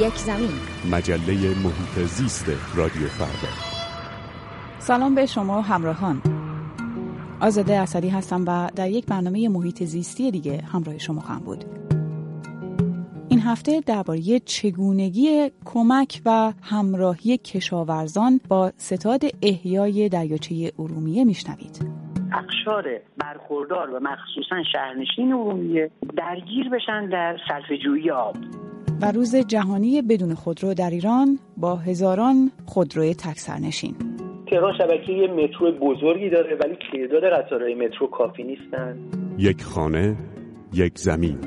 یک زمین. مجله محیط زیست رادیو فردا. سلام به شما همراهان. آزاده اصلی هستم و در یک برنامه محیط زیستی دیگه همراه شما خواهم بود. این هفته درباره چگونگی کمک و همراهی کشاورزان با ستاد احیای دریاچه ارومیه میشنوید. اقشار برخوردار و مخصوصا شهرنشین ارومیه درگیر بشن در صرفه‌جویی آب. و روز جهانی بدون خودرو در ایران با هزاران خودروی تکسرنشین تهران شبکه مترو بزرگی داره ولی تعداد قطارهای مترو کافی نیستن. یک خانه یک زمین.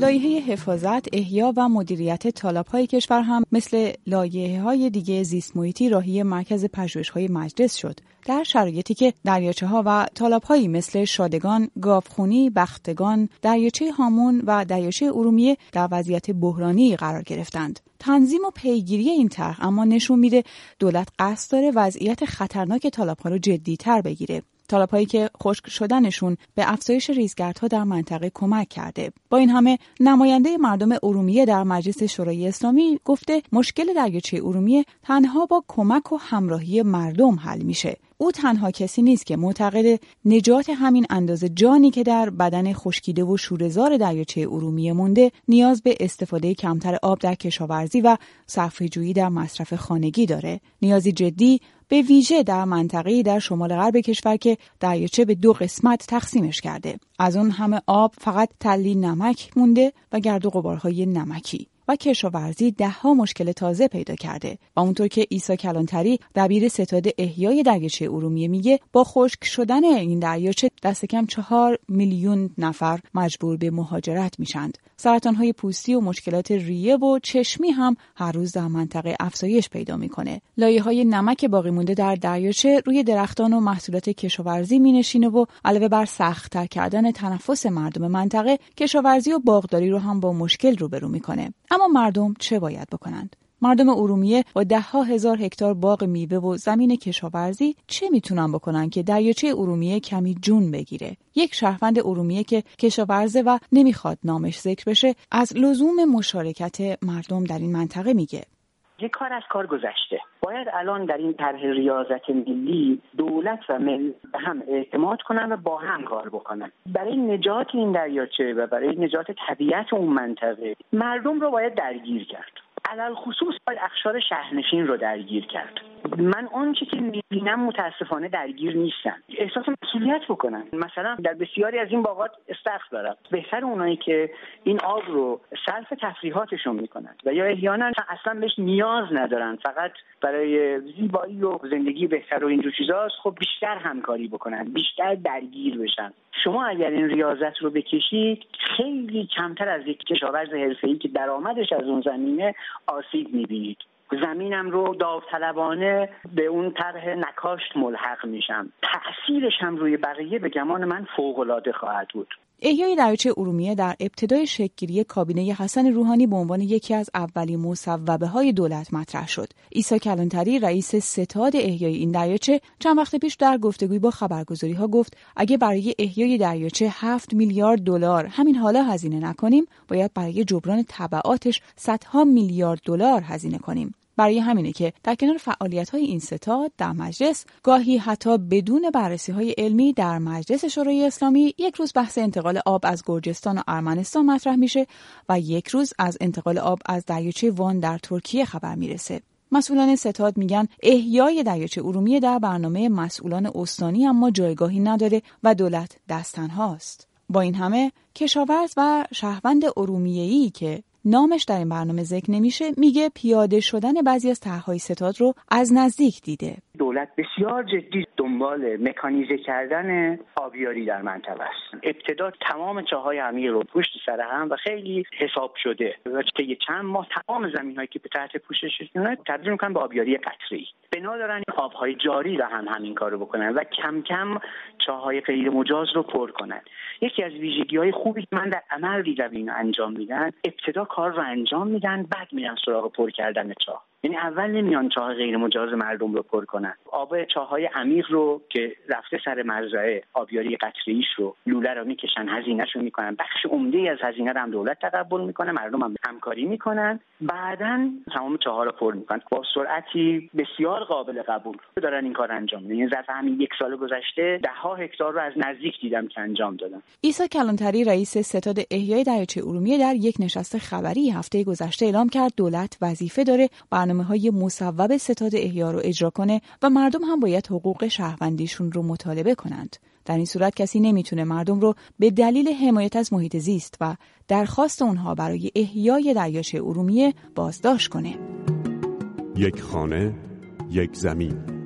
لایحه حفاظت، احیا و مدیریت تالاب‌های کشور هم مثل لایحه‌های دیگه زیست محیطی راهی مرکز پژوهش‌های مجلس شد. در شرایطی که دریاچه ها و تالاب‌هایی مثل شادگان، گاوخونی، بختگان، دریاچه هامون و دریاچه ارومیه در وضعیت بحرانی قرار گرفتند. تنظیم و پیگیری این طرح اما نشون میده دولت قصد داره وضعیت خطرناک تالاب‌ها رو جدی‌تر بگیره. هایی که خشک شدنشون به افزایش ریزگردها در منطقه کمک کرده با این همه نماینده مردم ارومیه در مجلس شورای اسلامی گفته مشکل دریاچه ارومیه تنها با کمک و همراهی مردم حل میشه او تنها کسی نیست که معتقد نجات همین اندازه جانی که در بدن خشکیده و شورزار دریاچه ارومیه مونده نیاز به استفاده کمتر آب در کشاورزی و صرفه‌جویی در مصرف خانگی داره. نیازی جدی به ویژه در منطقه‌ای در شمال غرب کشور که دریاچه به دو قسمت تقسیمش کرده. از اون همه آب فقط تلی نمک مونده و گرد و غبارهای نمکی. و کشاورزی دهها مشکل تازه پیدا کرده و اونطور که عیسی کلانتری دبیر ستاد احیای دریاچه ارومیه میگه با خشک شدن این دریاچه دست کم چهار میلیون نفر مجبور به مهاجرت میشند. های پوستی و مشکلات ریه و چشمی هم هر روز در منطقه افزایش پیدا می‌کنه. لایه های نمک باقی مونده در دریاچه روی درختان و محصولات کشاورزی مینشینه و علاوه بر سختتر کردن تنفس مردم منطقه کشاورزی و باغداری رو هم با مشکل روبرو می‌کنه. اما مردم چه باید بکنند؟ مردم ارومیه با ده ها هزار هکتار باغ میوه و زمین کشاورزی چه می‌تونن بکنن که دریاچه ارومیه کمی جون بگیره؟ یک شهروند ارومیه که کشاورزه و نمی‌خواد نامش ذکر بشه از لزوم مشارکت مردم در این منطقه میگه. یک کار از کار گذشته. باید الان در این طرح ریاضت ملی دولت و مل هم اعتماد کنن و با هم کار بکنن. برای نجات این دریاچه و برای نجات طبیعت اون منطقه مردم رو باید درگیر کرد. علل خصوص باید اخشار شهرنشین رو درگیر کرد. من آنچه که می‌بینم متاسفانه درگیر نیستن احساس مسئولیت بکنن مثلا در بسیاری از این باغات استخر دارم. بهتر اونایی که این آب رو صرف تفریحاتشون می‌کنن و یا احیانا اصلا بهش نیاز ندارن. فقط برای زیبایی و زندگی بهتر و اینجور چیزاست خب بیشتر همکاری بکنن بیشتر درگیر بشن. شما اگر این ریاضت رو بکشید خیلی کمتر از یک کشاورز حرفه‌ای که درآمدش از اون زمینه آسیب می‌بینید. زمینم رو داوطلبانه به اون طرح نکاشت ملحق میشم تأثیرش هم روی بقیه به گمان من فوقالعاده خواهد بود احیای دریاچه ارومیه در ابتدای شکلگیری کابینه حسن روحانی به عنوان یکی از اولین مصوبه های دولت مطرح شد. عیسی کلانتری رئیس ستاد احیای این دریاچه چند وقت پیش در گفتگوی با خبرگزاری ها گفت اگه برای احیای دریاچه 7 میلیارد دلار همین حالا هزینه نکنیم باید برای جبران تبعاتش صدها میلیارد دلار هزینه کنیم. برای همینه که در کنار فعالیت های این ستاد در مجلس گاهی حتی بدون بررسی های علمی در مجلس شورای اسلامی یک روز بحث انتقال آب از گرجستان و ارمنستان مطرح میشه و یک روز از انتقال آب از دریاچه وان در ترکیه خبر می‌رسه مسئولان ستاد میگن احیای دریاچه ارومیه در برنامه مسئولان استانی اما جایگاهی نداره و دولت دستنهاست. با این همه کشاورز و شهروند ارومیه‌ای که نامش در این برنامه ذکر نمیشه میگه پیاده شدن بعضی از طرحهای ستاد رو از نزدیک دیده. دولت بسیار جدی دنبال مکانیزه کردن آبیاری در منطقه است. ابتدا تمام چاهای عمیق رو پشت سر هم و خیلی حساب شده. و یه چند ماه تمام زمین هایی که به تحت پوشش تبدیل می‌کنن به آبیاری قطری. بنا دارن آبهای جاری رو هم همین کارو بکنن و کم کم چاهای غیر مجاز رو پر کنن. یکی از ویژگی های خوبی که من در عمل دیدم اینو انجام میدن ابتدا کار رو انجام میدن بعد میرن سراغ پر کردن چاه. یعنی اول نمیان چاه غیر مجاز مردم رو پر کنن. آب چاهای عمیق رو که رفته سر مزرعه آبیاری قطریش رو لوله رو می‌کشن هزینهش رو می‌کنن. بخش عمده از هزینه رو هم دولت تقبل می‌کنه مردم هم همکاری می‌کنن. بعدا تمام چاه رو پر می‌کنن. با سرعتی بسیار قابل قبول دارن این کار انجام میدن یعنی ظرف همین یک سال گذشته ده ها هکتار رو از نزدیک دیدم که انجام دادن. عیسی کلانتری رئیس ستاد احیای دریاچه ارومیه در یک نشست خبری هفته گذشته اعلام کرد دولت وظیفه داره برنامه های مصوب ستاد احیا رو اجرا کنه و مردم هم باید حقوق شهروندیشون رو مطالبه کنند. در این صورت کسی نمی‌تونه مردم رو به دلیل حمایت از محیط زیست و درخواست اونها برای احیای دریاچه ارومیه بازداشت کنه. یک خانه، یک زمین.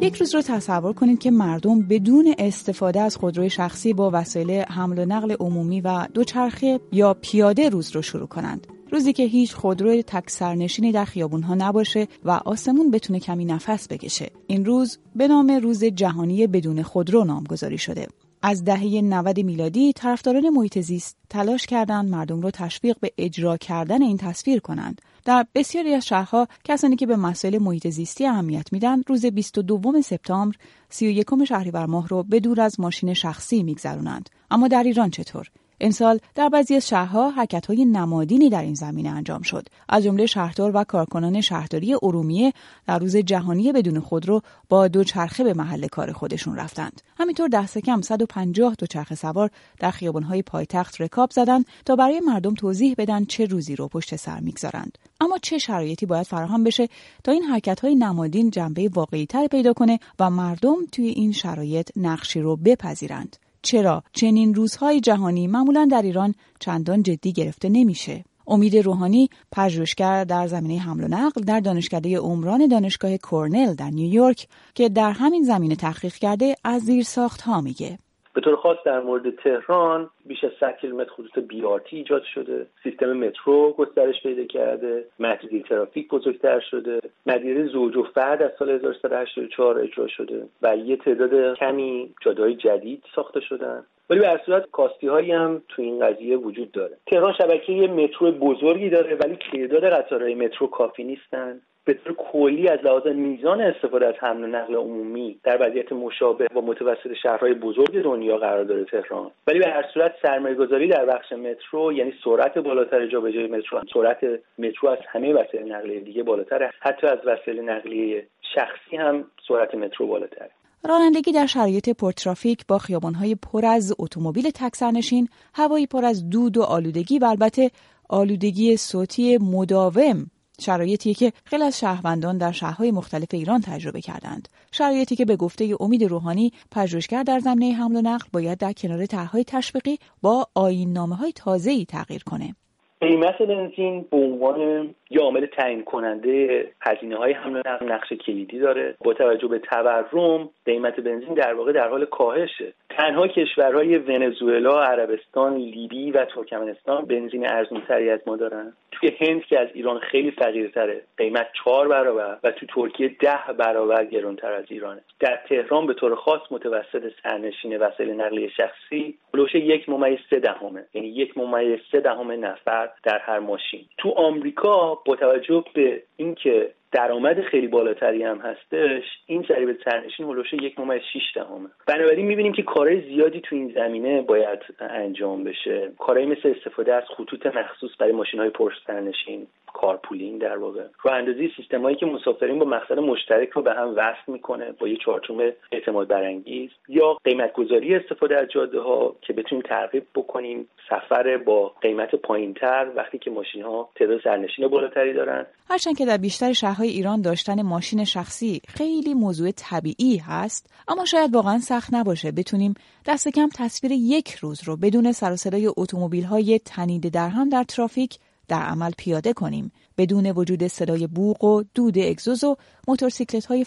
یک روز رو تصور کنید که مردم بدون استفاده از خودروی شخصی با وسایل حمل و نقل عمومی و دوچرخه یا پیاده روز رو شروع کنند. روزی که هیچ خودرو تک سرنشینی در ها نباشه و آسمون بتونه کمی نفس بکشه. این روز به نام روز جهانی بدون خودرو نامگذاری شده. از دهه 90 میلادی طرفداران محیط زیست تلاش کردند مردم رو تشویق به اجرا کردن این تصویر کنند. در بسیاری از شهرها کسانی که به مسائل محیط زیستی اهمیت میدن روز 22 سپتامبر 31 شهریور ماه رو به دور از ماشین شخصی میگذرونند. اما در ایران چطور؟ امسال در بعضی از شهرها های نمادینی در این زمینه انجام شد. از جمله شهردار و کارکنان شهرداری ارومیه در روز جهانی بدون خودرو با دوچرخه به محل کار خودشون رفتند. همینطور دست کم 150 دوچرخه سوار در خیابانهای پایتخت رکاب زدند تا برای مردم توضیح بدن چه روزی رو پشت سر می‌گذارند. اما چه شرایطی باید فراهم بشه تا این های نمادین جنبه واقعیتر پیدا کنه و مردم توی این شرایط نقشی رو بپذیرند؟ چرا چنین روزهای جهانی معمولا در ایران چندان جدی گرفته نمیشه؟ امید روحانی پژوهشگر در زمینه حمل و نقل در دانشکده عمران دانشگاه کورنل در نیویورک که در همین زمینه تحقیق کرده از زیر ساخت ها میگه. به طور خاص در مورد تهران بیش از 100 کیلومتر خطوط بیارتی ایجاد شده. سیستم مترو گسترش پیدا کرده. محدودی ترافیک بزرگتر شده. مدیره زوج و فرد از سال 1384 اجرا شده و یه تعداد کمی جادههای جدید ساخته شدن. ولی به صورت کاستی هایی هم تو این قضیه وجود داره. تهران شبکه مترو بزرگی داره ولی تعداد قطارهای مترو کافی نیستن. به طور کلی از لحاظ میزان استفاده از حمل و نقل عمومی در وضعیت مشابه با متوسط شهرهای بزرگ دنیا قرار داره تهران. ولی به هر صورت سرمایه گذاری در بخش مترو یعنی سرعت بالاتر جابجایی مترو سرعت مترو از همه وسایل نقلیه دیگه بالاتره حتی از وسایل نقلیه شخصی هم سرعت مترو بالاتره رانندگی در شرایط پرترافیک با خیابانهای پر از اتومبیل تکسرنشین، هوایی پر از دود و آلودگی و البته آلودگی صوتی مداوم شرایطی که خیلی از شهروندان در شهرهای مختلف ایران تجربه کردند. شرایطی که به گفته امید روحانی پژوهشگر در زمینه حمل و نقل باید در کنار طرحهای تشویقی با آیین نامه های تازه‌ای تغییر کنه. قیمت بنزین به عنوان یه عامل تعیین کننده هزینه های حمل نقل نقش کلیدی داره. با توجه به تورم قیمت بنزین در واقع در حال کاهشه. تنها کشورهای ونزوئلا عربستان لیبی و ترکمنستان بنزین ارزونتری از ما دارن. توی هند که از ایران خیلی فقیرتره. قیمت چهار برابر و تو ترکیه ده برابر گرونتر از ایرانه. در تهران به طور خاص متوسط سرنشین وسایل نقلیه شخصی بلوش یک ممیز سه دهمه یعنی یک ممیز سه دهم نفر در هر ماشین. تو آمریکا با توجه به اینکه درآمد خیلی بالاتری هم هستش این ضریب سرنشین هلوش یک ممیز شیش دهمه بنابراین می‌بینیم که کارهای زیادی تو این زمینه باید انجام بشه. کارهایی مثل استفاده از خطوط مخصوص برای ماشین های پرسرنشین کارپولینگ در واقع. رو اندازی سیستمایی که مسافرین با مقصد مشترک رو به هم وصل می‌کنه با یه چارچوب اعتماد برانگیز یا قیمت گذاری استفاده از جاده ها که بتونیم ترغیب بکنیم. سفر با قیمت پایینتر وقتی که ماشین ها تعداد سرنشین بالاتری دارن. هرچند که در بیشتر شهرهای ایران داشتن ماشین شخصی خیلی موضوع طبیعی هست اما شاید واقعا سخت نباشه. بتونیم دست کم تصویر یک روز رو بدون سر و صدای اتومبیل های تنیده در هم در ترافیک در عمل پیاده کنیم بدون وجود صدای بوق و دود اگزوز و موتورسیکلت های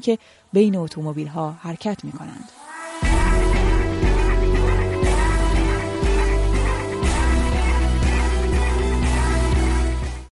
که بین اتومبیل ها حرکت می کنند.